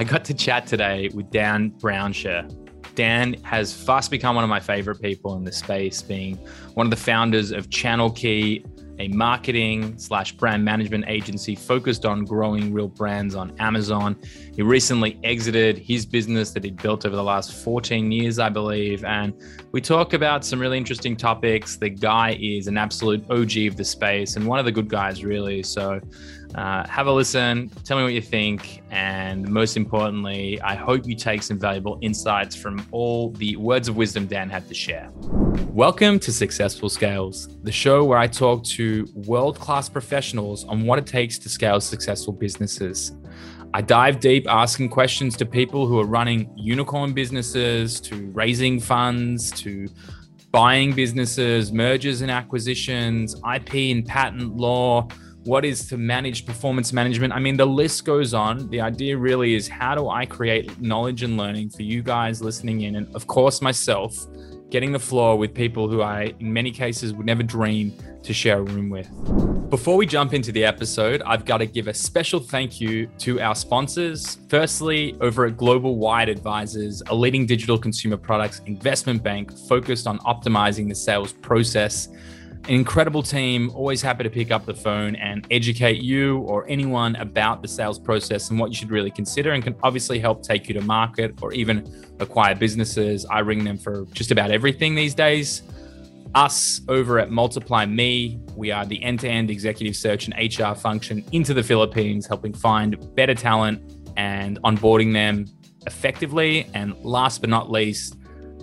I got to chat today with Dan Brownsher. Dan has fast become one of my favorite people in the space, being one of the founders of Channel Key, a marketing slash brand management agency focused on growing real brands on Amazon. He recently exited his business that he'd built over the last 14 years, I believe. And we talk about some really interesting topics. The guy is an absolute OG of the space and one of the good guys, really. So uh, have a listen, tell me what you think, and most importantly, I hope you take some valuable insights from all the words of wisdom Dan had to share. Welcome to Successful Scales, the show where I talk to world class professionals on what it takes to scale successful businesses. I dive deep asking questions to people who are running unicorn businesses, to raising funds, to buying businesses, mergers and acquisitions, IP and patent law what is to manage performance management. I mean, the list goes on. The idea really is how do I create knowledge and learning for you guys listening in, and of course, myself getting the floor with people who I, in many cases, would never dream to share a room with. Before we jump into the episode, I've got to give a special thank you to our sponsors. Firstly, over at Global Wide Advisors, a leading digital consumer products investment bank focused on optimizing the sales process an incredible team, always happy to pick up the phone and educate you or anyone about the sales process and what you should really consider, and can obviously help take you to market or even acquire businesses. I ring them for just about everything these days. Us over at Multiply Me, we are the end to end executive search and HR function into the Philippines, helping find better talent and onboarding them effectively. And last but not least,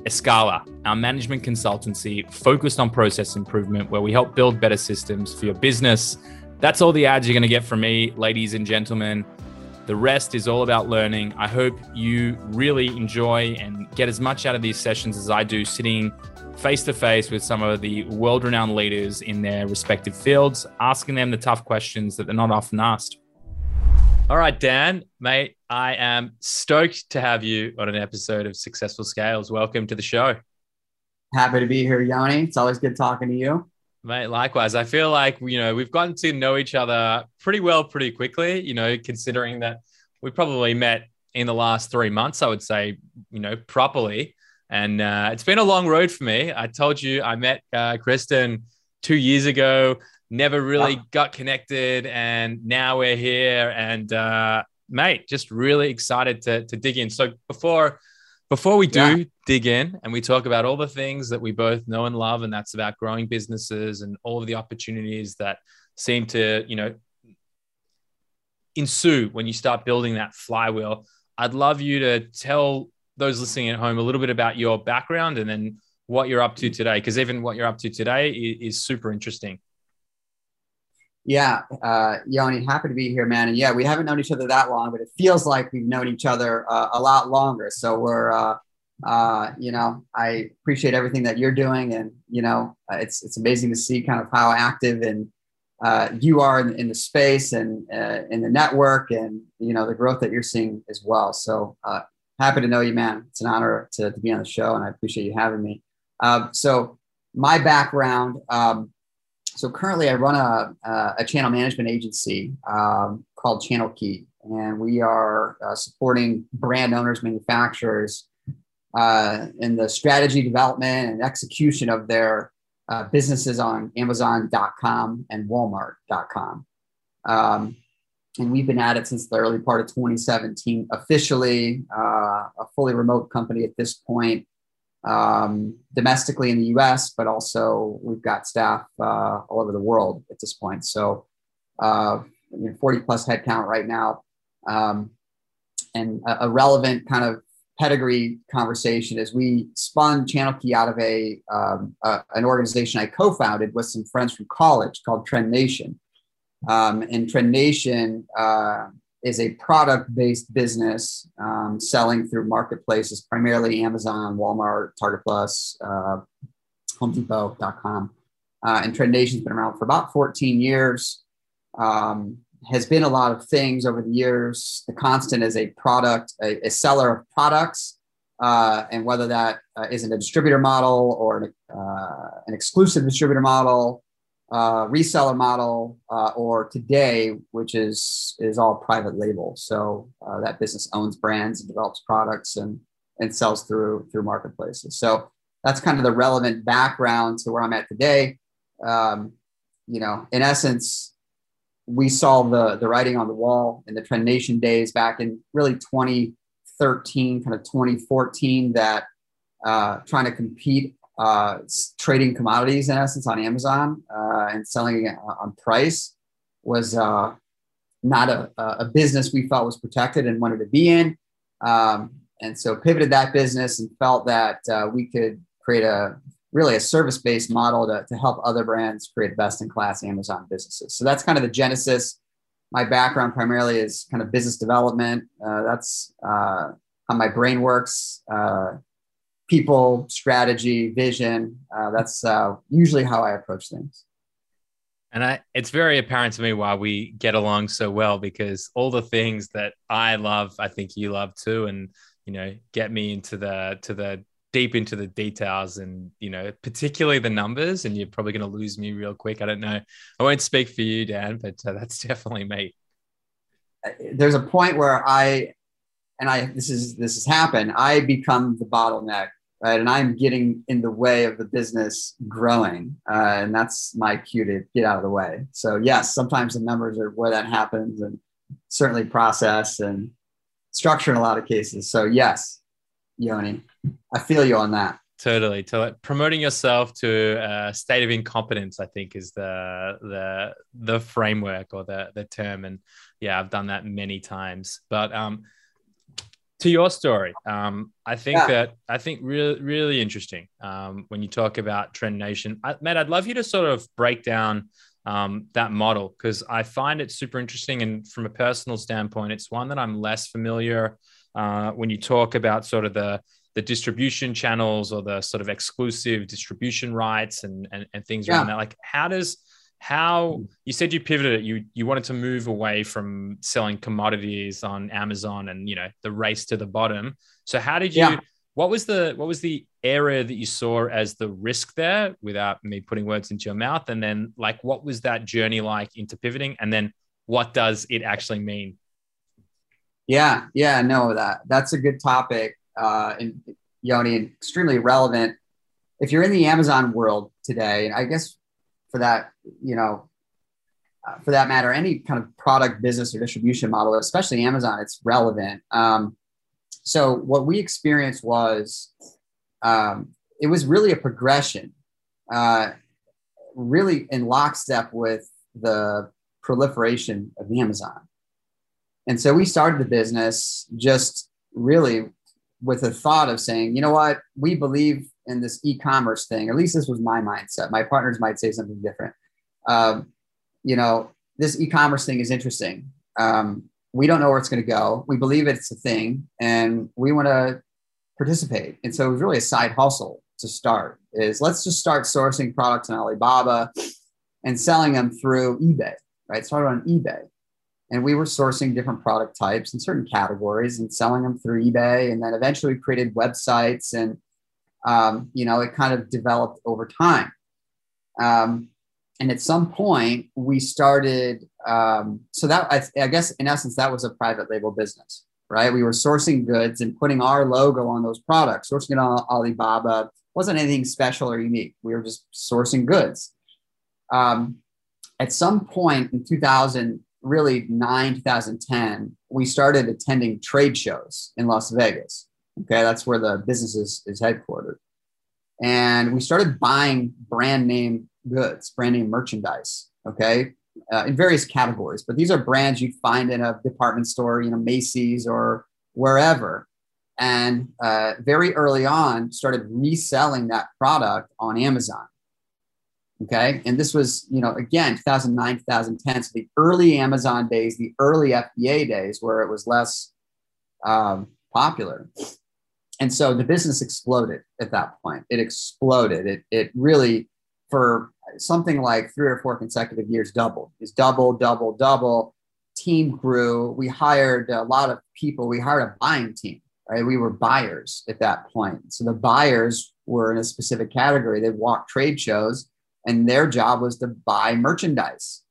Escala, our management consultancy focused on process improvement, where we help build better systems for your business. That's all the ads you're going to get from me, ladies and gentlemen. The rest is all about learning. I hope you really enjoy and get as much out of these sessions as I do, sitting face to face with some of the world renowned leaders in their respective fields, asking them the tough questions that they're not often asked. All right, Dan, mate, I am stoked to have you on an episode of Successful Scales. Welcome to the show. Happy to be here, Yoni. It's always good talking to you. Mate, likewise. I feel like, you know, we've gotten to know each other pretty well, pretty quickly, you know, considering that we probably met in the last three months, I would say, you know, properly. And uh, it's been a long road for me. I told you I met uh, Kristen two years ago never really got connected and now we're here and uh mate just really excited to to dig in. So before before we do yeah. dig in and we talk about all the things that we both know and love and that's about growing businesses and all of the opportunities that seem to you know ensue when you start building that flywheel i'd love you to tell those listening at home a little bit about your background and then what you're up to mm. today because even what you're up to today is, is super interesting yeah, uh, Yoni, happy to be here, man. And yeah, we haven't known each other that long, but it feels like we've known each other uh, a lot longer. So we're, uh, uh, you know, I appreciate everything that you're doing, and you know, uh, it's it's amazing to see kind of how active and uh, you are in, in, the space and uh, in the network, and you know, the growth that you're seeing as well. So happy to know you, man. It's an honor to, to be on the show, and I appreciate you having me. So my background. Um, so currently I run a, a channel management agency um, called Channel Key, and we are uh, supporting brand owners, manufacturers uh, in the strategy development and execution of their uh, businesses on Amazon.com and Walmart.com. Um, and we've been at it since the early part of 2017, officially uh, a fully remote company at this point um, domestically in the US, but also we've got staff uh, all over the world at this point. So, uh, you know, 40 plus headcount right now. Um, and a, a, relevant kind of pedigree conversation is we spun Channel Key out of a, um, a an organization I co founded with some friends from college called Trend Nation. Um, and Trend Nation, uh, is a product based business um, selling through marketplaces, primarily Amazon, Walmart, Target Plus, uh, Home Depot.com. Uh, and Trend Nation's been around for about 14 years. Um, has been a lot of things over the years. The constant is a product, a, a seller of products, uh, and whether that uh, is in a distributor model or an, uh, an exclusive distributor model, uh, reseller model, uh, or today, which is is all private label. So uh, that business owns brands and develops products and and sells through through marketplaces. So that's kind of the relevant background to where I'm at today. Um, you know, in essence, we saw the the writing on the wall in the Trend Nation days back in really 2013, kind of 2014, that uh, trying to compete uh, trading commodities in essence on Amazon uh, and selling on price was uh, not a, a business we felt was protected and wanted to be in. Um, and so pivoted that business and felt that uh, we could create a really a service based model to, to help other brands create best in class Amazon businesses. So that's kind of the genesis. My background primarily is kind of business development. Uh, that's uh, how my brain works people, strategy, vision. Uh, that's uh, usually how I approach things. And I, it's very apparent to me why we get along so well because all the things that I love, I think you love too, and you know, get me into the to the deep into the details and you know, particularly the numbers. And you're probably going to lose me real quick. I don't know. I won't speak for you, Dan, but uh, that's definitely me. There's a point where I, and I this is this has happened. I become the bottleneck right? And I'm getting in the way of the business growing, uh, and that's my cue to get out of the way. So yes, sometimes the numbers are where that happens, and certainly process and structure in a lot of cases. So yes, Yoni, I feel you on that. Totally, totally. Promoting yourself to a state of incompetence, I think, is the the the framework or the the term. And yeah, I've done that many times. But um, to your story, um, I think yeah. that I think really really interesting um, when you talk about Trend Nation. I, Matt, I'd love you to sort of break down um, that model because I find it super interesting, and from a personal standpoint, it's one that I'm less familiar. Uh, when you talk about sort of the the distribution channels or the sort of exclusive distribution rights and and, and things yeah. around that, like how does how hmm. you said you pivoted you you wanted to move away from selling commodities on amazon and you know the race to the bottom. So how did you yeah. what was the what was the area that you saw as the risk there without me putting words into your mouth? And then like what was that journey like into pivoting? And then what does it actually mean? Yeah. Yeah. No that that's a good topic uh and yoni extremely relevant. If you're in the amazon world today and i guess for that, you know, uh, for that matter, any kind of product business or distribution model, especially Amazon, it's relevant. Um, so what we experienced was um, it was really a progression, uh, really in lockstep with the proliferation of Amazon. And so we started the business just really with the thought of saying, you know what, we believe in this e-commerce thing. At least this was my mindset. My partners might say something different. Um, you know, this e-commerce thing is interesting. Um, we don't know where it's going to go. We believe it's a thing, and we want to participate. And so it was really a side hustle to start. Is let's just start sourcing products on Alibaba and selling them through eBay. Right, started on eBay, and we were sourcing different product types and certain categories and selling them through eBay. And then eventually we created websites and um, you know, it kind of developed over time. Um, and at some point, we started. Um, so that I, I guess, in essence, that was a private label business, right? We were sourcing goods and putting our logo on those products. Sourcing it on Alibaba wasn't anything special or unique. We were just sourcing goods. Um, at some point in 2000, really 9, 2010, we started attending trade shows in Las Vegas. Okay, that's where the business is, is headquartered. And we started buying brand name goods, brand name merchandise. Okay, uh, in various categories, but these are brands you'd find in a department store, you know, Macy's or wherever. And uh, very early on, started reselling that product on Amazon. Okay, and this was, you know, again, 2009, 2010, so the early Amazon days, the early FBA days, where it was less um, popular and so the business exploded at that point. It exploded. It, it really, for something like three or four consecutive years, doubled. It's double, double, double. Team grew. We hired a lot of people. We hired a buying team, right? We were buyers at that point. So the buyers were in a specific category. They'd walk trade shows and their job was to buy merchandise.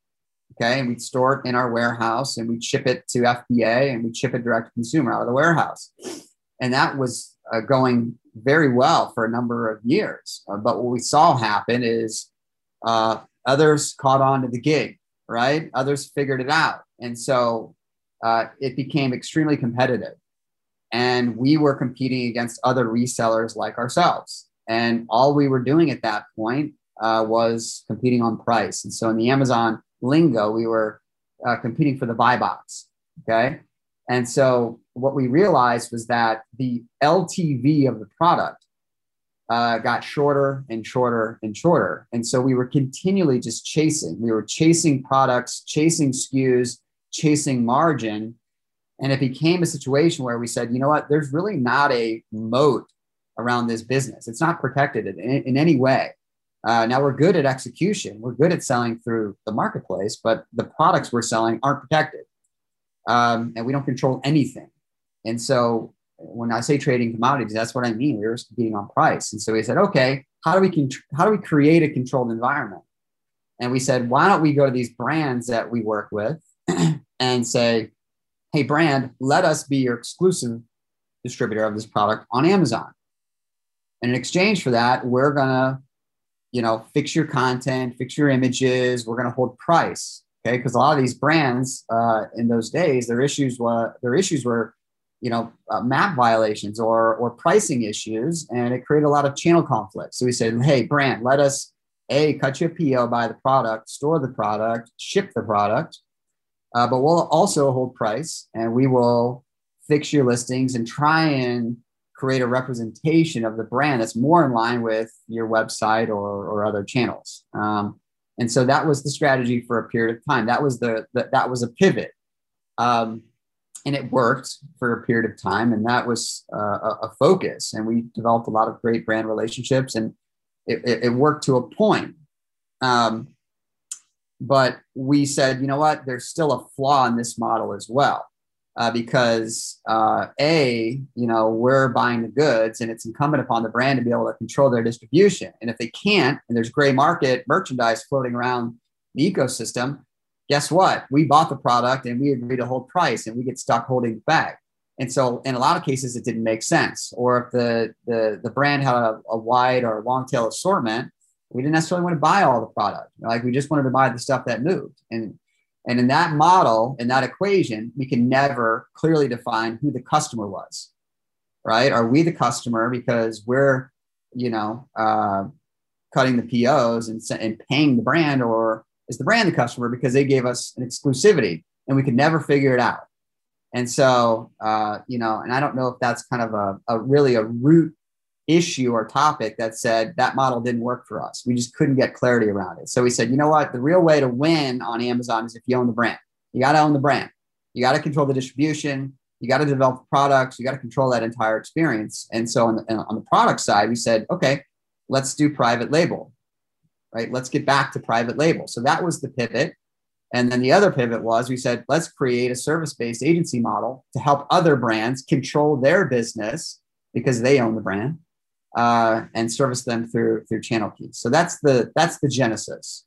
Okay, and we'd store it in our warehouse, and we'd ship it to FBA, and we'd ship it direct to consumer out of the warehouse, and that was uh, going very well for a number of years. Uh, but what we saw happen is uh, others caught on to the gig, right? Others figured it out, and so uh, it became extremely competitive and we were competing against other resellers like ourselves. And all we were doing at that point uh, was competing on price. And so in the Amazon lingo, we were uh, competing for the buy box. Okay. And so what we realized was that the LTV of the product uh, got shorter and shorter and shorter. And so we were continually just chasing. We were chasing products, chasing SKUs, chasing margin and it became a situation where we said, you know what, there's really not a moat around this business. It's not protected in, in any way. Uh, now we're good at execution. We're good at selling through the marketplace, but the products we're selling aren't protected. Um, and we don't control anything. And so when I say trading commodities, that's what I mean. We were competing on price. And so we said, okay, how do we, con- how do we create a controlled environment? And we said, why don't we go to these brands that we work with and say, hey, brand, let us be your exclusive distributor of this product on Amazon. And in exchange for that, we're to, you know, fix your content, fix your images. We're to hold price. Okay. Because a lot of these brands uh, in those days, their issues were, their issues were, you know, uh, map violations or, or pricing issues. And it created a lot of channel conflict. So we said, hey, brand, let us a cut you a PO, buy the product, store the product, ship the product, uh, but we'll also hold price and we will fix your listings and try and create a representation of the brand that's more in line with your website or, or other channels. Um, and so that was the strategy for a period of time. That was the, the that was a pivot, um, and it worked for a period of time. And that was uh, a, focus. And we developed a lot of great brand relationships, and it, it, it worked to a point. Um, but we said, you know what, there's still a flaw in this model as well. Uh, because uh, a you know we're buying the goods and it's incumbent upon the brand to be able to control their distribution and if they can't and there's gray market merchandise floating around the ecosystem guess what we bought the product and we agreed to hold price and we get stuck holding the bag and so in a lot of cases it didn't make sense or if the the, the brand had a, a wide or long tail assortment we didn't necessarily want to buy all the product. Like we just wanted to buy the stuff that moved. And and in that model, in that equation, we can never clearly define who the customer was. Right? Are we the customer because we're, you know, uh, cutting the POs and, and paying the brand, or is the brand customer because they gave us an exclusivity and we could never figure it out? And so, uh, you know, and I don't know if that's kind of a, a really a root issue or topic that said that model didn't work for us. We just couldn't get clarity around it. So we said, you know what? The real way to win on Amazon is if you own the brand. You got to own the brand. You got to control the distribution. You got to develop products. You got to control that entire experience. And so on the, on the product side, we said, okay, let's do private label, right? Let's get back to private label. So that was the pivot. And then the other pivot was we said, let's create a service based agency model to help other brands control their business because they own the brand uh, and service them through through channel keys. So that's the that's the genesis.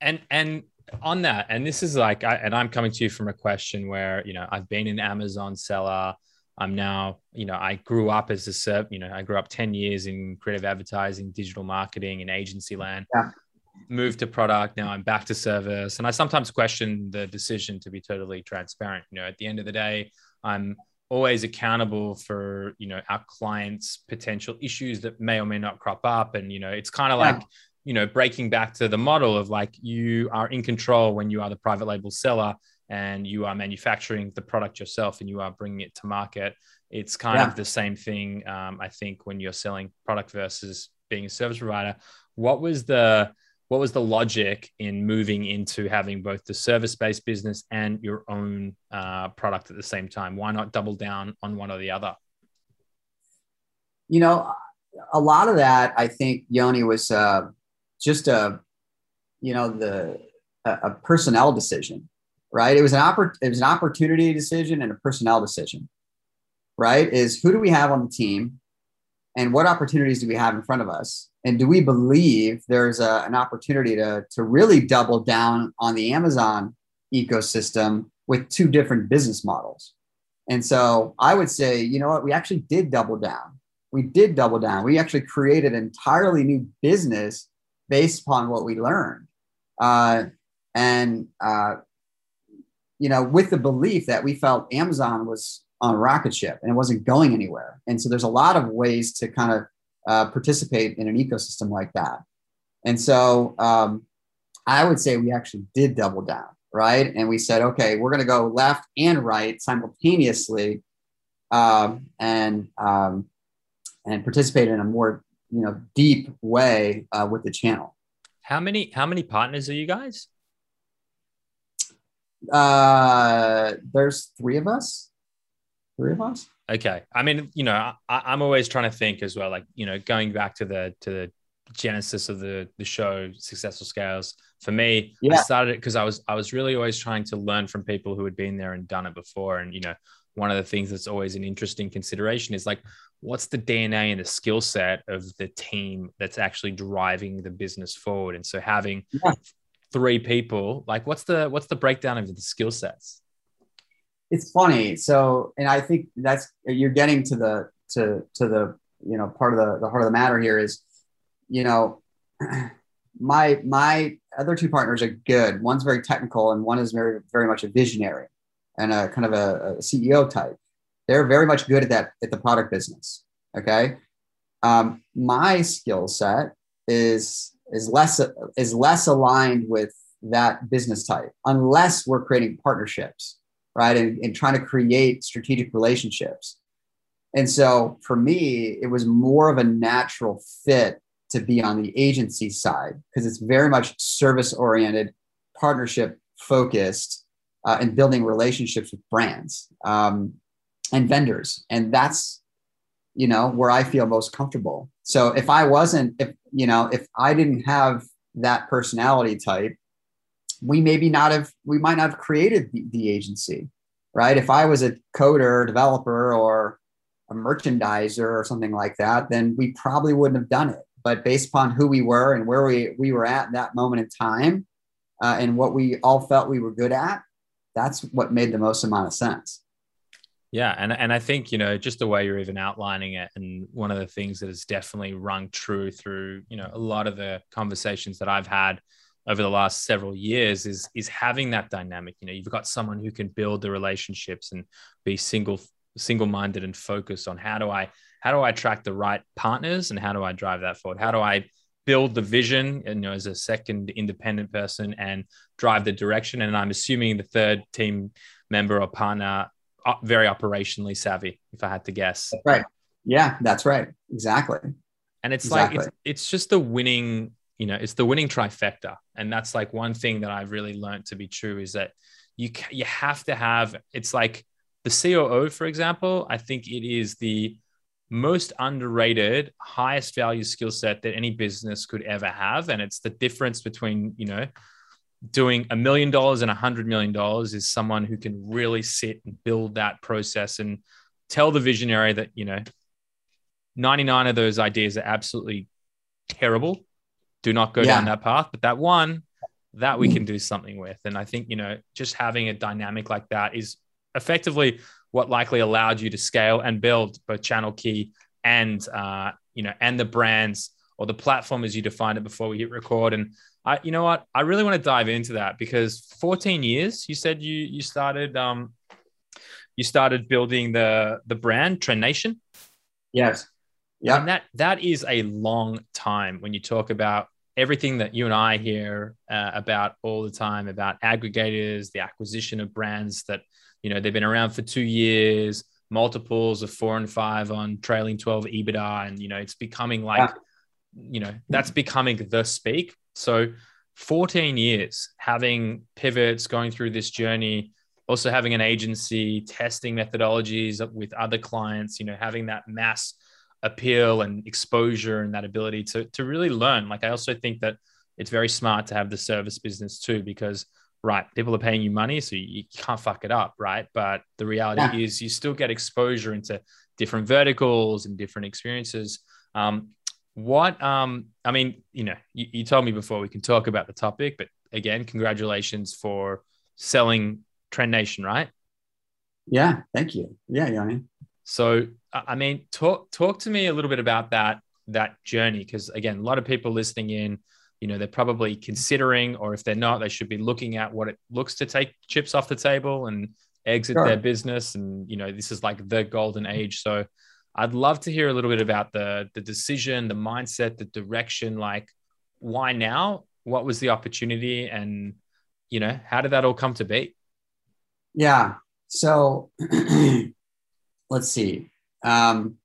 And and on that, and this is like, I, and I'm coming to you from a question where you know I've been an Amazon seller. I'm now, you know, I grew up as a serv, you know, I grew up 10 years in creative advertising, digital marketing, and agency land. Yeah. Moved to product. Now I'm back to service. And I sometimes question the decision to be totally transparent. You know, at the end of the day, I'm always accountable for you know our clients potential issues that may or may not crop up and you know it's kind of yeah. like you know breaking back to the model of like you are in control when you are the private label seller and you are manufacturing the product yourself and you are bringing it to market it's kind yeah. of the same thing um, i think when you're selling product versus being a service provider what was the what was the logic in moving into having both the service based business and your own uh, product at the same time? Why not double down on one or the other? You know, a lot of that, I think, Yoni, was uh, just a, you know, the a, a personnel decision, right? It was an oppor- it was an opportunity decision and a personnel decision, right? Is who do we have on the team, and what opportunities do we have in front of us? And do we believe there's a, an opportunity to, to really double down on the amazon ecosystem with two different business models? And so i would say you know what? We actually did double down. We did double down. We actually created an entirely new business based upon what we learned. Uh, and uh, you know with the belief that we felt amazon was on a rocket ship and it wasn't going anywhere. And so there's a lot of ways to kind of uh, participate in an ecosystem like that. And so um, I would say we actually did double down, right? And we said, okay, we're going to go left and right simultaneously, um, and um, and participate in a more you know deep way uh, with the channel. How many how many partners are you guys? Uh, there's three of us three of us. Okay. I mean, you know, I, am always trying to think as well, like, you know, going back to the to the genesis of the the show, Successful Scales. For me, yeah. I started it because I was I was really always trying to learn from people who had been there and done it before. And you know, one of the things that's always an interesting consideration is like, what's the DNA and the skill set of the team that's actually driving the business forward? And so having yeah. Three people, like, what's the what's the breakdown of the skill sets? it's funny. So, and I think that's you're getting to the to to the you know part of the the heart of the matter here is, you know, my my other two partners are good. One's very technical, and one is very very much a visionary and a kind of a, a CEO type. They're very much good at that at the product business. Okay, um, my skill set is is less is less aligned with that business type unless we're creating partnerships right? And, and trying to create strategic relationships. And so for me, it was more of a natural fit to be on the agency side because it's very much service oriented, partnership focused, uh, and building relationships with brands um, and vendors. And that's, you know, where I feel most comfortable. So if I wasn't, if, you know, if I didn't have that personality type, we maybe not have we might not have created the, the agency right? If i was a coder developer or a merchandiser or something like that then we probably wouldn't have done it. But based upon who we were and where we, we were at that moment in time uh, and what we all felt we were good at that's what made the most amount of sense yeah, and and I think you know just the way you're even outlining it, and one of the things that has definitely rung true through you know a lot of the conversations that I've had over the last several years is is having that dynamic. You know you've got someone who can build the relationships and be single single minded and focused on how do i how do i attract the right partners and how do i drive that forward? How do i build the vision you know as a second independent person and drive the direction? And i'm assuming the third team member or partner very operationally savvy if i had to guess. Right. Yeah that's right. Exactly. And it's exactly. like it's, it's just the winning you know it's the winning trifecta. And that's like one thing that i've really learned to be true is that you you have to have it's like the coo for example i think it is the most underrated highest value skill set that any business could ever have. And it's the difference between you know doing a million dollars and a hundred million dollars is someone who can really sit and build that process and tell the visionary that you know 99 of those ideas are absolutely terrible do not go yeah. down that path. But that one, that we can do something with. And I think, you know, just having a dynamic like that is effectively what likely allowed you to scale and build both Channel Key and, uh, you know, and the brands or the platform as you defined it before we hit record. And I, you know what, I really want to dive into that because 14 years, you said you, you started, um, you started building the, the brand Trend Nation. Yes. Yeah. And that that is a long time when you talk about everything that you and I hear uh, about all the time about aggregators, the acquisition of brands that, you know, they've been around for two years, multiples of four and five on trailing 12 EBITDA. And, you know, it's becoming like, yeah. You know, that's becoming the speak. So 14 years having pivots, going through this journey, also having an agency, testing methodologies with other clients, you know, having that mass appeal and exposure and that ability to to really learn. Like I also think that it's very smart to have the service business too, because right, people are paying you money, so you, can't fuck it up, right? But the reality yeah. is you still get exposure into different verticals and different experiences. Um, what um, I mean, you know, you, you told me before we can talk about the topic, but again, congratulations for selling Trend Nation, right? Yeah, thank you. Yeah, Yoni. So, I mean, talk talk to me a little bit about that that journey, because again, a lot of people listening in, you know, they're probably considering, or if they're not, they should be looking at what it looks to take chips off the table and exit sure. their business. And you know, this is like the golden age. So, I'd love to hear a little bit about the the decision, the mindset, the direction. Like, why now? What was the opportunity, and you know, how did that all come to be? Yeah. So let's see. Um,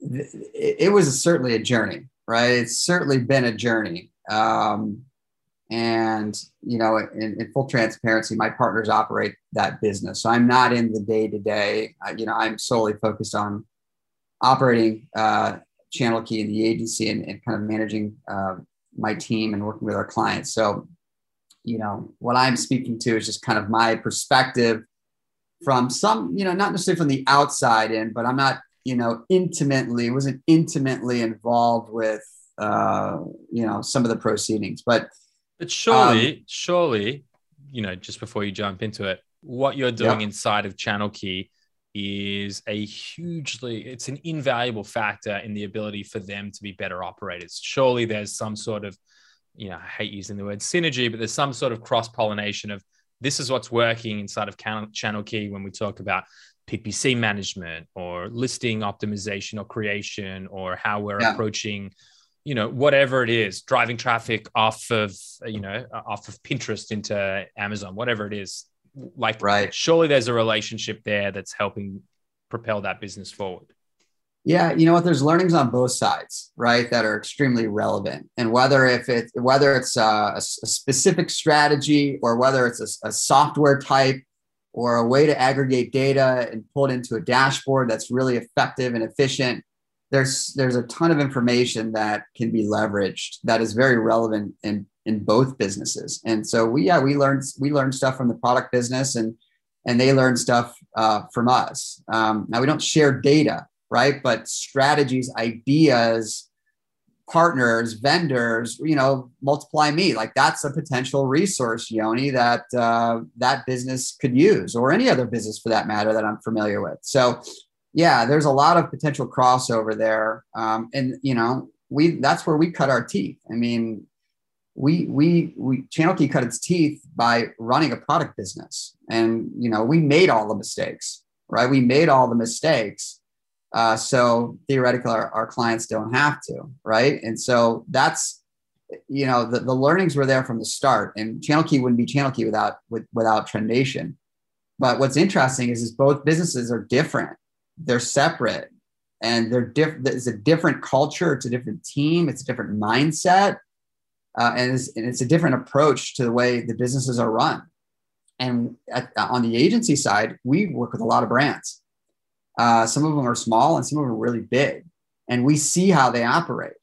it, it, was certainly a journey, right? It's certainly been a journey. Um, and, you know, in, in, full transparency, my partners operate that business. So I'm not in the day to day. You know, I'm solely focused on operating uh, Channel Key in the agency and, and kind of managing uh, my team and working with our clients. So you know, what I'm speaking to is just kind of my perspective from some, you know, not necessarily from the outside in, but I'm not, you know, intimately, wasn't intimately involved with, uh, you know, some of the proceedings. But, but surely, um, surely, you know, just before you jump into it, what you're doing yeah. inside of Channel Key is a hugely it's an invaluable factor in the ability for them to be better operators surely there's some sort of you know, I hate using the word synergy, but there's some sort of cross pollination of this is what's working inside of Channel Key when we talk about PPC management or listing optimization or creation or how we're yeah. approaching, you know, whatever it is, driving traffic off of, you know, off of Pinterest into Amazon, whatever it is. Like, right. surely there's a relationship there that's helping propel that business forward. Yeah, you know what? There's learnings on both sides, right, that are extremely relevant. And whether if it whether it's uh, a, a specific strategy or whether it's a, a, software type or a way to aggregate data and pull it into a dashboard that's really effective and efficient, there's there's a ton of information that can be leveraged that is very relevant in in both businesses. And so we yeah we learned we learned stuff from the product business and and they learned stuff uh, from us. Um, now we don't share data right? But strategies, ideas, partners, vendors, you know, multiply me. Like that's a potential resource, Yoni, that uh, that business could use, or any other business for that matter that I'm familiar with. So, yeah, there's a lot of potential crossover there, um, and you know, we that's where we cut our teeth. I mean, we we we Channel Key cut its teeth by running a product business, and you know, we made all the mistakes, right? We made all the mistakes uh, so theoretically, our, our clients don't have to, right? And so that's, you know, the, the learnings were there from the start. And Channel Key wouldn't be Channel Key without with, without Trend Nation. But what's interesting is, is both businesses are different. They're separate, and they're different. It's a different culture. It's a different team. It's a different mindset, uh, and, it's, and it's a different approach to the way the businesses are run. And at, on the agency side, we work with a lot of brands uh, some of them are small and some of them are really big. And we see how they operate.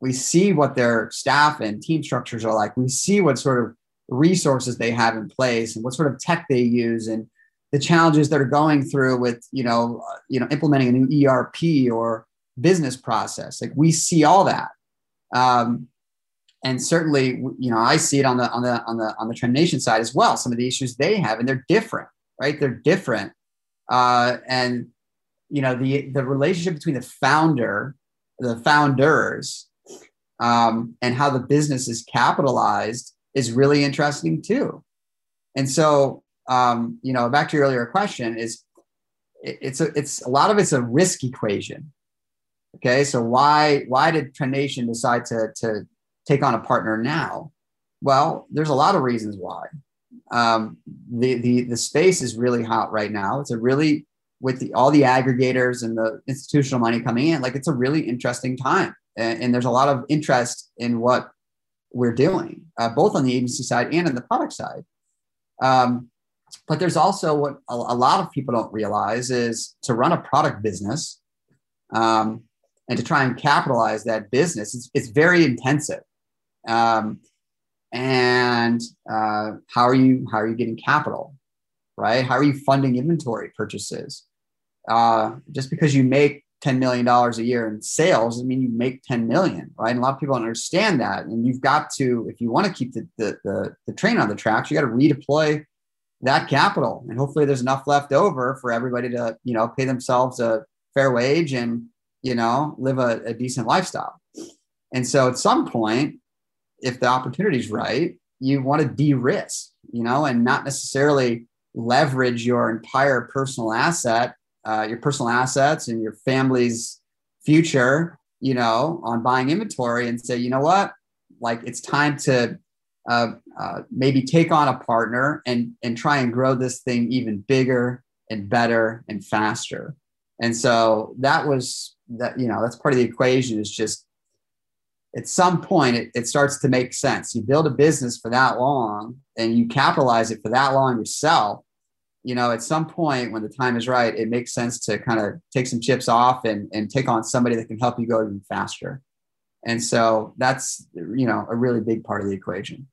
We see what their staff and team structures are like. We see what sort of resources they have in place and what sort of tech they use and the challenges that are going through with, you know, you know, implementing a new ERP or business process. Like we see all that. Um, and certainly, you know, I see it on the on the on the on the Trend Nation side as well. Some of the issues they have, and they're different, right? They're different, uh, and you know the the relationship between the founder the founders um, and how the business is capitalized is really interesting too and so um, you know back to your earlier question is it, it's a it's a lot of it's a risk equation okay so why why did Trend Nation decide to to take on a partner now well there's a lot of reasons why um, the the the space is really hot right now it's a really with the, all the aggregators and the institutional money coming in, like it's a really interesting time. And, and there's a lot of interest in what we're doing, uh, both on the agency side and on the product side. Um, but there's also what a, a, lot of people don't realize is to run a product business um, and to try and capitalize that business, it's, it's very intensive. Um, and uh, how are you how are you getting capital? right? How are you funding inventory purchases? Uh, just because you make $10 million a year in sales, I mean, you make 10 million, right? And a lot of people don't understand that. And you've got to, if you want to keep the, the, the, the train on the tracks, you got to redeploy that capital. And hopefully there's enough left over for everybody to, you know, pay themselves a fair wage and, you know, live a, a decent lifestyle. And so at some point, if the opportunity is right, you want to de-risk, you know, and not necessarily leverage your entire personal asset uh, your personal assets and your family's future, you know, on buying inventory and say, you know what, like it's time to uh, uh, maybe take on a partner and and try and grow this thing even bigger and better and faster. And so that was that, you know, that's part of the equation is just at some point it, it starts to make sense. You build a business for that long and you capitalize it for that long yourself you know, at some point when the time is right, it makes sense to kind of take some chips off and, and take on somebody that can help you go even faster. And so that's, you know, a really big part of the equation.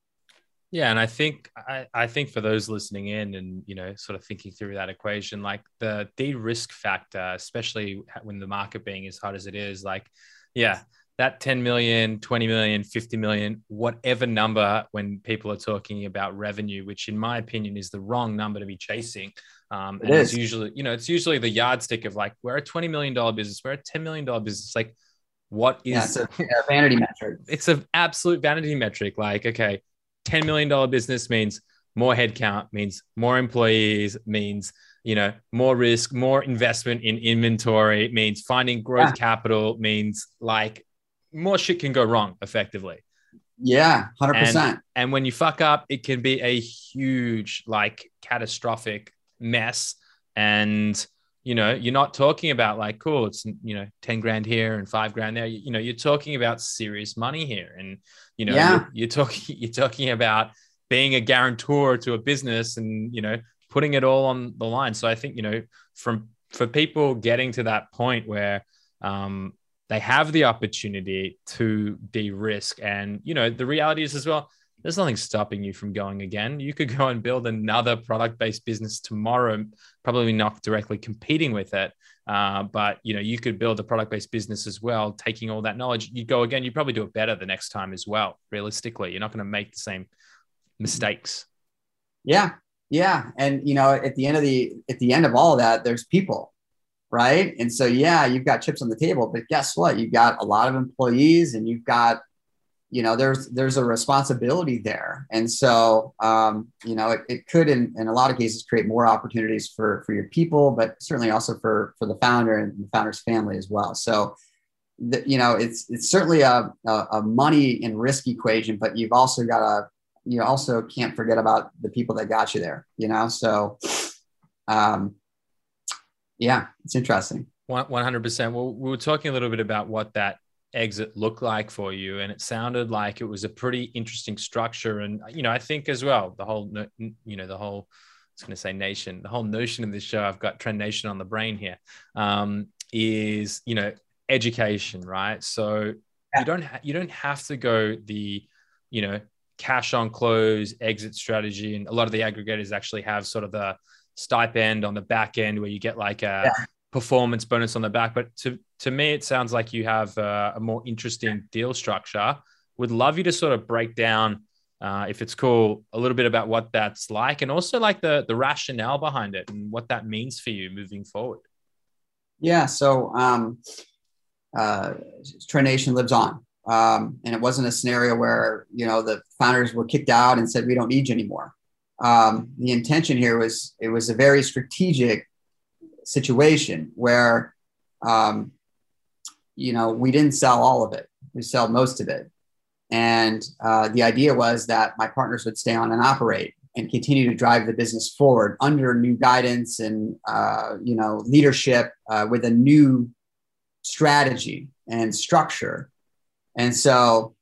Yeah, and I think I, I think for those listening in and you know sort of thinking through that equation, like the de-risk factor, especially when the market being as hot as it is, like yeah, that 10 million, 20 million, 50 million, whatever number when people are talking about revenue, which in my opinion is the wrong number to be chasing. Um, it is. it's usually, you know, it's usually the yardstick of like, we're a $20 million business, we're a $10 million business. Like, what is yeah, it's a, a vanity metric? It's an absolute vanity metric. Like, okay, $10 million business means more headcount, means more employees, means you know more risk more investment in inventory means finding growth yeah. capital means like more shit can go wrong effectively. Yeah, 100%. And, and when you fuck up, it can be a huge, like, catastrophic mess. And, you know, you're not talking about like, cool, it's, you know, 10 grand here and five grand there. You, you know, you're talking about serious money here. And, you know, yeah. you're, you're talking, you're talking about being a guarantor to a business and, you know, putting it all on the line. So I think, you know, from, for people getting to that point where, um, they have the opportunity to de-risk and you know the reality is as well there's nothing stopping you from going again. You could go and build another product-based business tomorrow probably not directly competing with it uh, but you know you could build a product-based business as well taking all that knowledge. You go again you probably do it better the next time as well realistically. You're not going to make the same mistakes. Yeah yeah. And you know at the end of the at the end of all of that there's people right? And so, yeah, you've got chips on the table, but guess what? You've got a lot of employees, and you've got, you know, there's there's a responsibility there, and so, um, you know, it, it could, in, in a lot of cases, create more opportunities for for your people, but certainly also for for the founder and the founder's family as well. So. The, you know, it's it's certainly a, a, a money and risk equation, but you've also got a you also can't forget about the people that got you there. You know, so um, yeah, it's interesting. One hundred percent. Well, we were talking a little bit about what that exit look like for you, and it sounded like it was a pretty interesting structure. And you know, I think as well the whole, you know, the whole. I was going to say nation. The whole notion of this show, I've got Trend Nation on the brain here, um, is you know education, right? So yeah. you don't ha- you don't have to go the you know cash on close exit strategy, and a lot of the aggregators actually have sort of the stipend on the back end where you get like a yeah. Performance bonus on the back. But to, to me, it sounds like you have a, a more interesting deal structure. Would love you to sort of break down, uh, if it's cool, a little bit about what that's like and also like the, the rationale behind it and what that means for you moving forward. Yeah. So, um, uh, Trend Nation lives on. Um, and it wasn't a scenario where, you know, the founders were kicked out and said, we don't need you anymore um, the intention here was it was a very strategic situation where um, you know we didn't sell all of it. We sell most of it. And uh, the idea was that my partners would stay on and operate and continue to drive the business forward under new guidance and uh, you know leadership uh, with a new strategy and structure. And so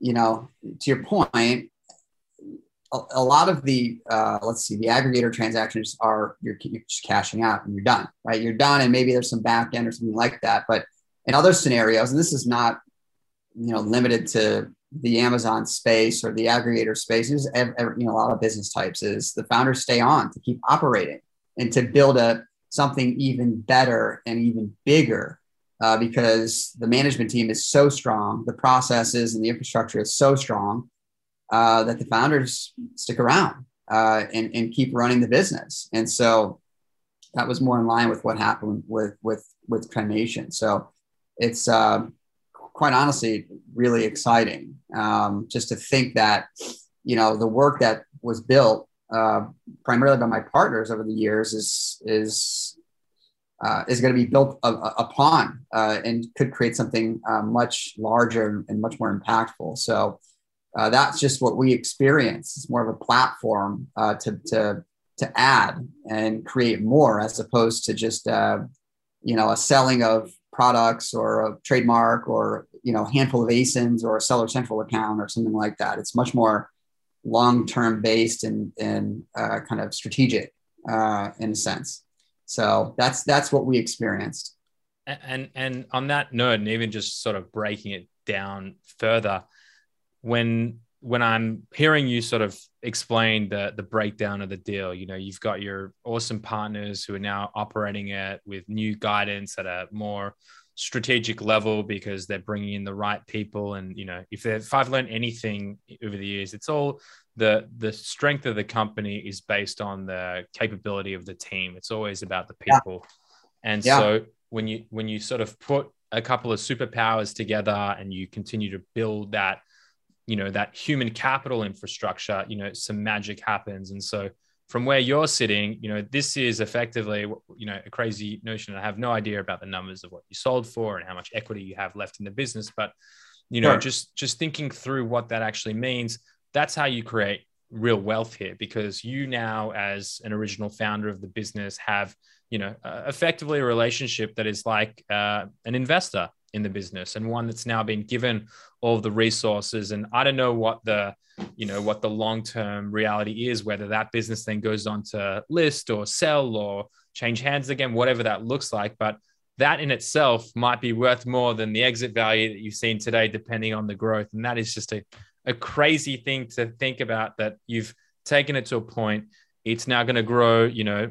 you know to your point a, lot of the uh, let's see the aggregator transactions are you're, you're, just cashing out and you're done right? You're done and maybe there's some back end or something like that but in other scenarios and this is not you know limited to the amazon space or the aggregator space is you know a lot of business types is the founders stay on to keep operating and to build a something even better and even bigger uh, because the management team is so strong, the processes and the infrastructure is so strong uh, that the founders stick around uh, and, and keep running the business. And so that was more in line with what happened with with with Trend Nation. So it's uh, quite honestly really exciting um, just to think that you know the work that was built uh, primarily by my partners over the years is is uh, is going to be built a, a, upon uh, and could create something uh, much larger and much more impactful. So uh, that's just what we experience. It's more of a platform uh, to to to add and create more, as opposed to just you know a selling of products or a trademark or you know a handful of ASINs or a seller central account or something like that. It's much more long term based and and uh, kind of strategic uh, in a sense. So that's that's what we experienced. And and on that note, and even just sort of breaking it down further, when when I'm hearing you sort of explain the the breakdown of the deal, you know, you've got your awesome partners who are now operating it with new guidance at a more strategic level because they're bringing in the right people. And you know, if if I've learned anything over the years, it's all the the strength of the company is based on the capability of the team. It's always about the people. Yeah. And yeah. so when you when you sort of put a couple of superpowers together and you continue to build that you know that human capital infrastructure you know some magic happens. And so from where you're sitting you know this is effectively you know a crazy notion. I have no idea about the numbers of what you sold for and how much equity you have left in the business. But you know just just thinking through what that actually means that's how you create real wealth here because you now as an original founder of the business have you know uh, effectively a relationship that is like uh, an investor in the business and one that's now been given all the resources. And i don't know what the you know what the long term reality is whether that business then goes on to list or sell or change hands again whatever that looks like. But that in itself might be worth more than the exit value that you've seen today depending on the growth. And that is just a, a crazy thing to think about that you've taken it to a point. It's now going to grow you know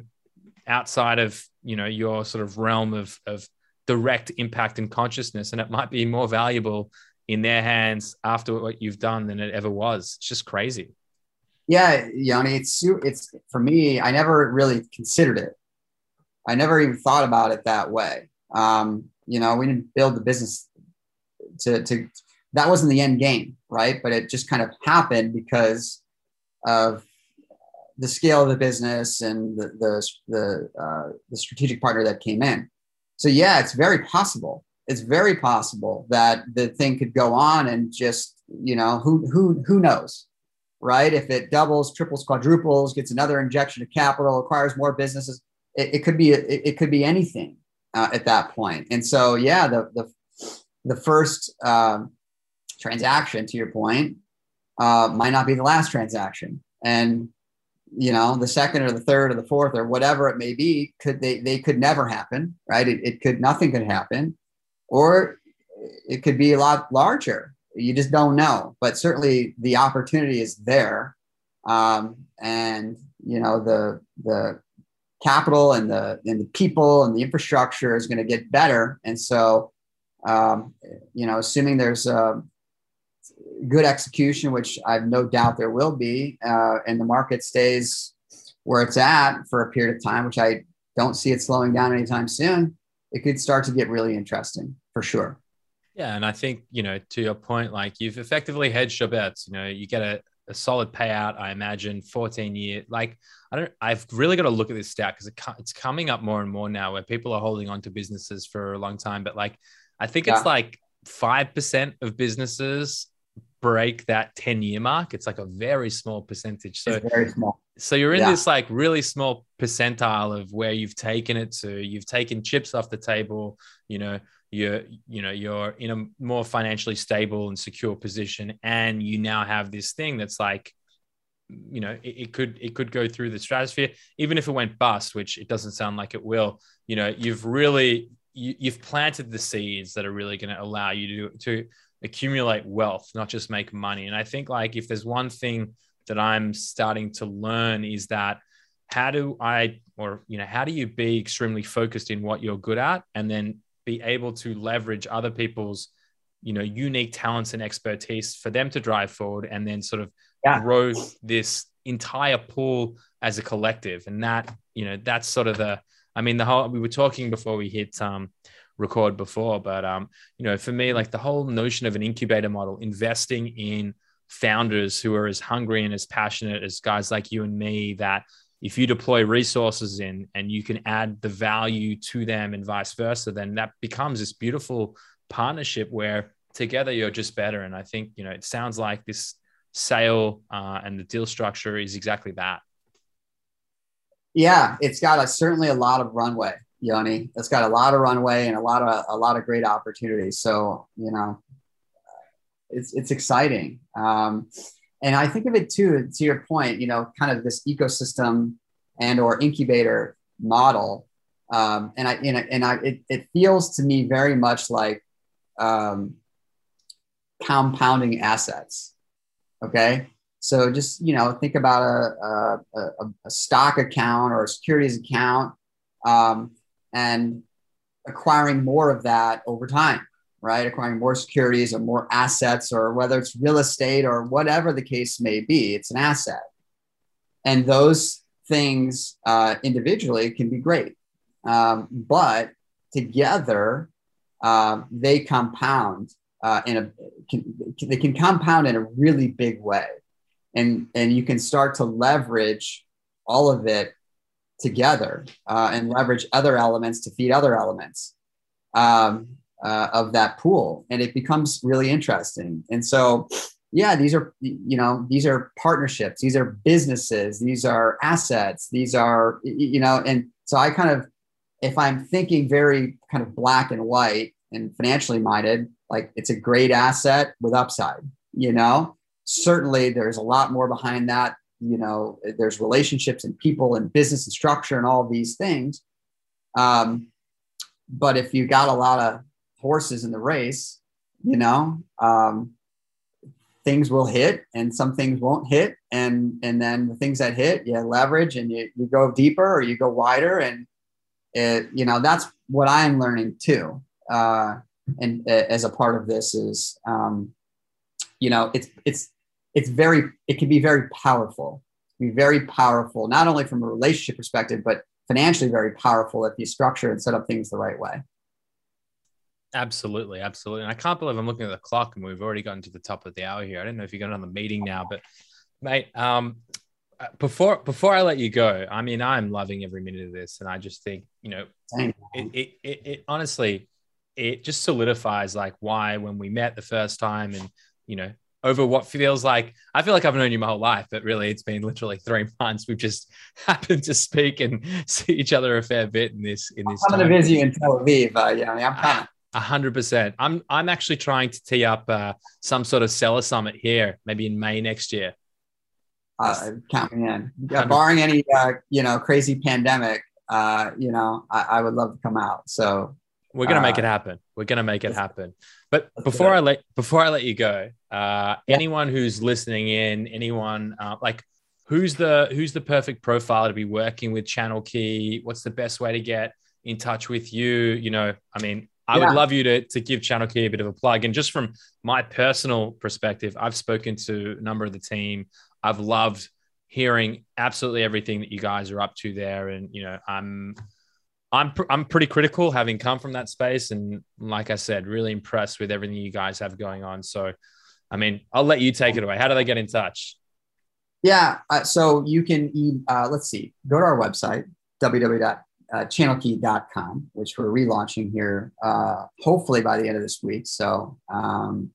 outside of you know your sort of realm of of direct impact and consciousness and it might be more valuable in their hands after what you've done than it ever was. It's just crazy. Yeah Yoni it's it's for me i never really considered it. I never even thought about it that way. Um, you know we didn't build the business to to that wasn't the end game right? But it just kind of happened because of the scale of the business and the the the, uh, the strategic partner that came in so yeah, it's very possible. It's very possible that the thing could go on and just, you know, who who who knows, right? If it doubles, triples, quadruples, gets another injection of capital, acquires more businesses, it, it could be it, it, could be anything uh, at that point. And so yeah, the the the first um, transaction, to your point, uh, might not be the last transaction, and you know the second or the third or the fourth or whatever it may be could they they could never happen right? It, it could nothing could happen. Or it could be a lot larger. You just don't know. But certainly the opportunity is there. Um, and you know the the capital and the and the people and the infrastructure is going to get better. And so um, you know assuming there's a good execution, which I've no doubt there will be, uh, and the market stays where it's at for a period of time, which I don't see it slowing down anytime soon, it could start to get really interesting for sure. Yeah, and I think you know to your point, like you've effectively hedged your bets. You know, you get a, a solid payout. I imagine 14 year. Like I don't. I've really got to look at this stat because it, it's coming up more and more now where people are holding on to businesses for a long time. But like, I think yeah. it's like five percent of businesses break that 10 year mark. It's like a very small percentage. So it's very small. So you're in yeah. this like really small percentile of where you've taken it to. You've taken chips off the table. You know, you're you know you're in a more financially stable and secure position, and you now have this thing that's like, you know, it, it could it could go through the stratosphere, even if it went bust, which it doesn't sound like it will. You know, you've really you, you've planted the seeds that are really going to allow you to to accumulate wealth, not just make money. And I think like if there's one thing that I'm starting to learn is that how do I or you know how do you be extremely focused in what you're good at and then be able to leverage other people's you know unique talents and expertise for them to drive forward and then sort of yeah. grow this entire pool as a collective and that you know that's sort of the i mean the whole we were talking before we hit um record before but um you know for me like the whole notion of an incubator model investing in founders who are as hungry and as passionate as guys like you and me that if you deploy resources in and you can add the value to them and vice versa then that becomes this beautiful partnership where together you're just better. And I think, you know, it sounds like this sale uh, and the deal structure is exactly that. Yeah, it's got a, certainly a lot of runway, Yoni. It's got a lot of runway and a lot of a lot of great opportunities. So you know, it's it's exciting. Um, and I think of it too. To your point, you know, kind of this ecosystem and or incubator model. Um, and I, you know, and I, it, it feels to me very much like um, compounding assets. Okay. So just, you know, think about a, a, a stock account or a securities account um, and acquiring more of that over time, right? Acquiring more securities or more assets or whether it's real estate or whatever the case may be, it's an asset. And those things uh, individually can be great. Um, but together, uh, they compound uh, in a can, they can compound in a really big way, and and you can start to leverage all of it together uh, and leverage other elements to feed other elements um, uh, of that pool, and it becomes really interesting. And so, yeah, these are you know these are partnerships, these are businesses, these are assets, these are you know, and so I kind of if I'm thinking very kind of black and white and financially minded, like it's a great asset with upside, you know? Certainly there's a lot more behind that. You know, there's relationships and people and business and structure and all these things. Um, but if you got a lot of horses in the race, you know, um, things will hit and some things won't hit. And, and then the things that hit, you leverage and you, you go deeper or you go wider. And it, you know, that's what I'm learning too uh, and uh, as a part of this is, um, you know, it's it's it's very it can be very powerful. Be very powerful, not only from a relationship perspective, but financially very powerful if you structure and set up things the right way. Absolutely, absolutely. And I can't believe I'm looking at the clock and we've already gotten to the top of the hour here. I don't know if you're going on the meeting now, but mate, um, before before I let you go, I mean, I'm loving every minute of this, and I just think, you know, it, it, it, it honestly, it just solidifies like why when we met the first time and you know over what feels like I feel like I've known you my whole life, but really it's been literally three months. We've just happened to speak and see each other a fair bit in this in this. I'm going to visit you in Tel Aviv. Uh, yeah, I mean, I'm coming. A hundred percent. I'm I'm actually trying to tee up uh, some sort of seller summit here, maybe in May next year. Uh, count me in. Yeah, barring any uh, you know crazy pandemic, uh, you know, I, I would love to come out. So we're gonna make it uh, happen. We're gonna make it happen. But before I let before I let you go, uh, yeah. anyone who's listening in, anyone uh, like who's the who's the perfect profile to be working with Channel Key? What's the best way to get in touch with you? You know, I mean, I yeah. would love you to to give Channel Key a bit of a plug. And just from my personal perspective, I've spoken to a number of the team. I've loved hearing absolutely everything that you guys are up to there, and you know, I'm I'm pr- I'm pretty critical having come from that space, and like I said, really impressed with everything you guys have going on. So, I mean, I'll let you take it away. How do they get in touch? Yeah, uh, so you can uh, let's see, go to our website www.channelkey.com, which we're relaunching here, uh, hopefully by the end of this week. So um,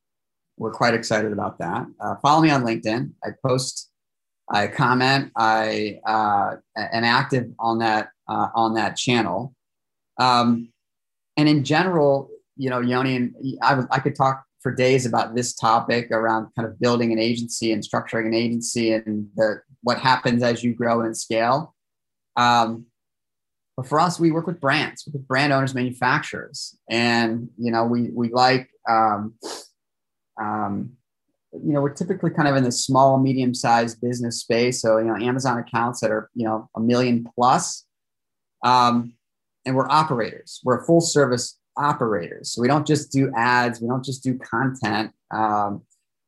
we're quite excited about that. Uh, follow me on LinkedIn. I post, I comment, I uh, am active on that uh, on that channel. Um, and in general, you know, Yoni and I, I could talk for days about this topic around kind of building an agency and structuring an agency and the, what happens as you grow and scale. Um, but for us, we work with brands, with brand owners, manufacturers, and you know, we we like, um, um, you know, we're typically kind of in the small, medium-sized business space. So you know, Amazon accounts that are you know a million plus, um, and we're operators. We're full service operators. So we don't just do ads, we don't just do content. Um,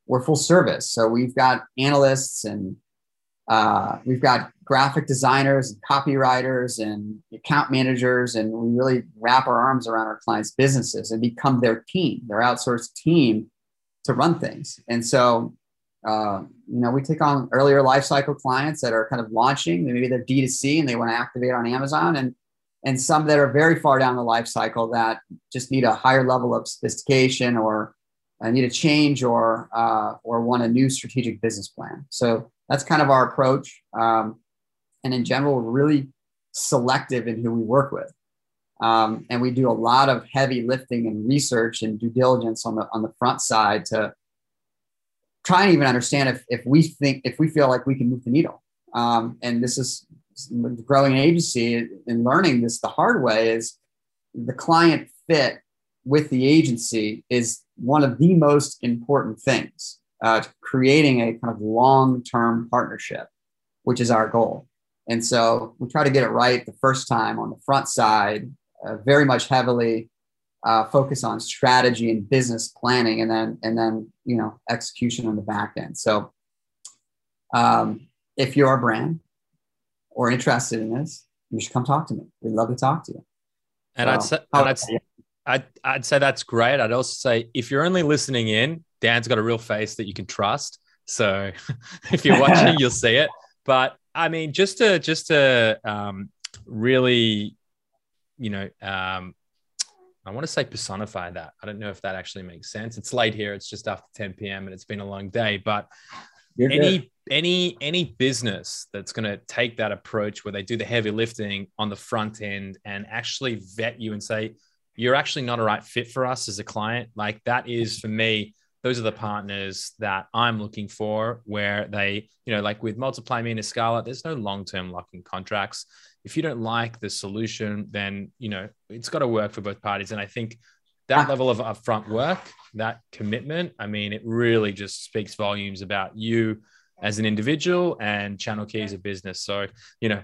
we're full service. So we've got analysts and uh, we've got graphic designers and copywriters and account managers, and we really wrap our arms around our clients' businesses and become their team, their outsourced team to run things. And so, uh, you know, we take on earlier life cycle clients that are kind of launching. Maybe they're D2C and they want to activate on Amazon, and and some that are very far down the life cycle that just need a higher level of sophistication or uh, need a change or uh, or want a new strategic business plan. So that's kind of our approach. Um, and in general, we're really selective in who we work with. Um, and we do a lot of heavy lifting and research and due diligence on the on the front side to try and even understand if, if we think if we feel like we can move the needle. Um, and this is growing an agency and learning this the hard way is the client fit with the agency is one of the most important things uh, creating a kind of long-term partnership, which is our goal. And so we try to get it right the first time on the front side, uh, very much heavily uh, focus on strategy and business planning, and then and then you know execution on the back end. So um, if you're a brand or interested in this, you should come talk to me. We'd love to talk to you. And so, I'd say, and I'd, I'd, I'd say that's great. I'd also say if you're only listening in, Dan's got a real face that you can trust. So if you're watching, you'll see it. But I mean, just to just to um, really, you know, um, I want to say personify that. I don't know if that actually makes sense. It's late here. It's just after 10 p.m. and it's been a long day. But you're any good. any any business that's going to take that approach where they do the heavy lifting on the front end and actually vet you and say you're actually not a right fit for us as a client, like that is for me those are the partners that I'm looking for where they, you know, like with Multiply Me and Scarlet, there's no long-term locking contracts. If you don't like the solution, then, you know, it's got to work for both parties. And I think that level of upfront work, that commitment, I mean, it really just speaks volumes about you as an individual and Channel Key as a business. So, you know,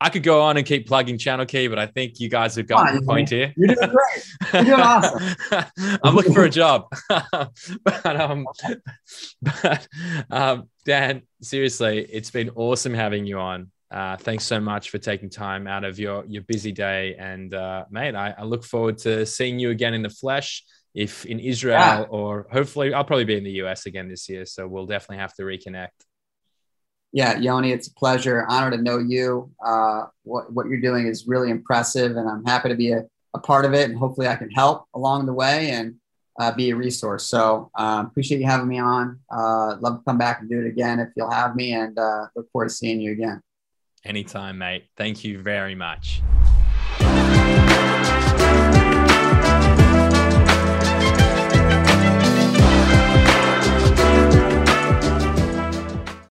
I could go on and keep plugging Channel Key, but I think you guys have got the point here. You're doing great. You're doing awesome. I'm looking for a job. but, um, but um, Dan, seriously, it's been awesome having you on. Uh, thanks so much for taking time out of your your busy day, and uh, mate, I, I, look forward to seeing you again in the flesh. If in Israel, yeah. or hopefully, I'll probably be in the US again this year, so we'll definitely have to reconnect yeah, Yoni, it's a pleasure, honor to know you. Uh, what, what you're doing is really impressive, and I'm happy to be a, a part of it. And hopefully, I can help along the way and uh, be a resource. So, um, appreciate you having me on. Uh, love to come back and do it again if you'll have me, and uh, look forward to seeing you again. Anytime, mate. Thank you very much.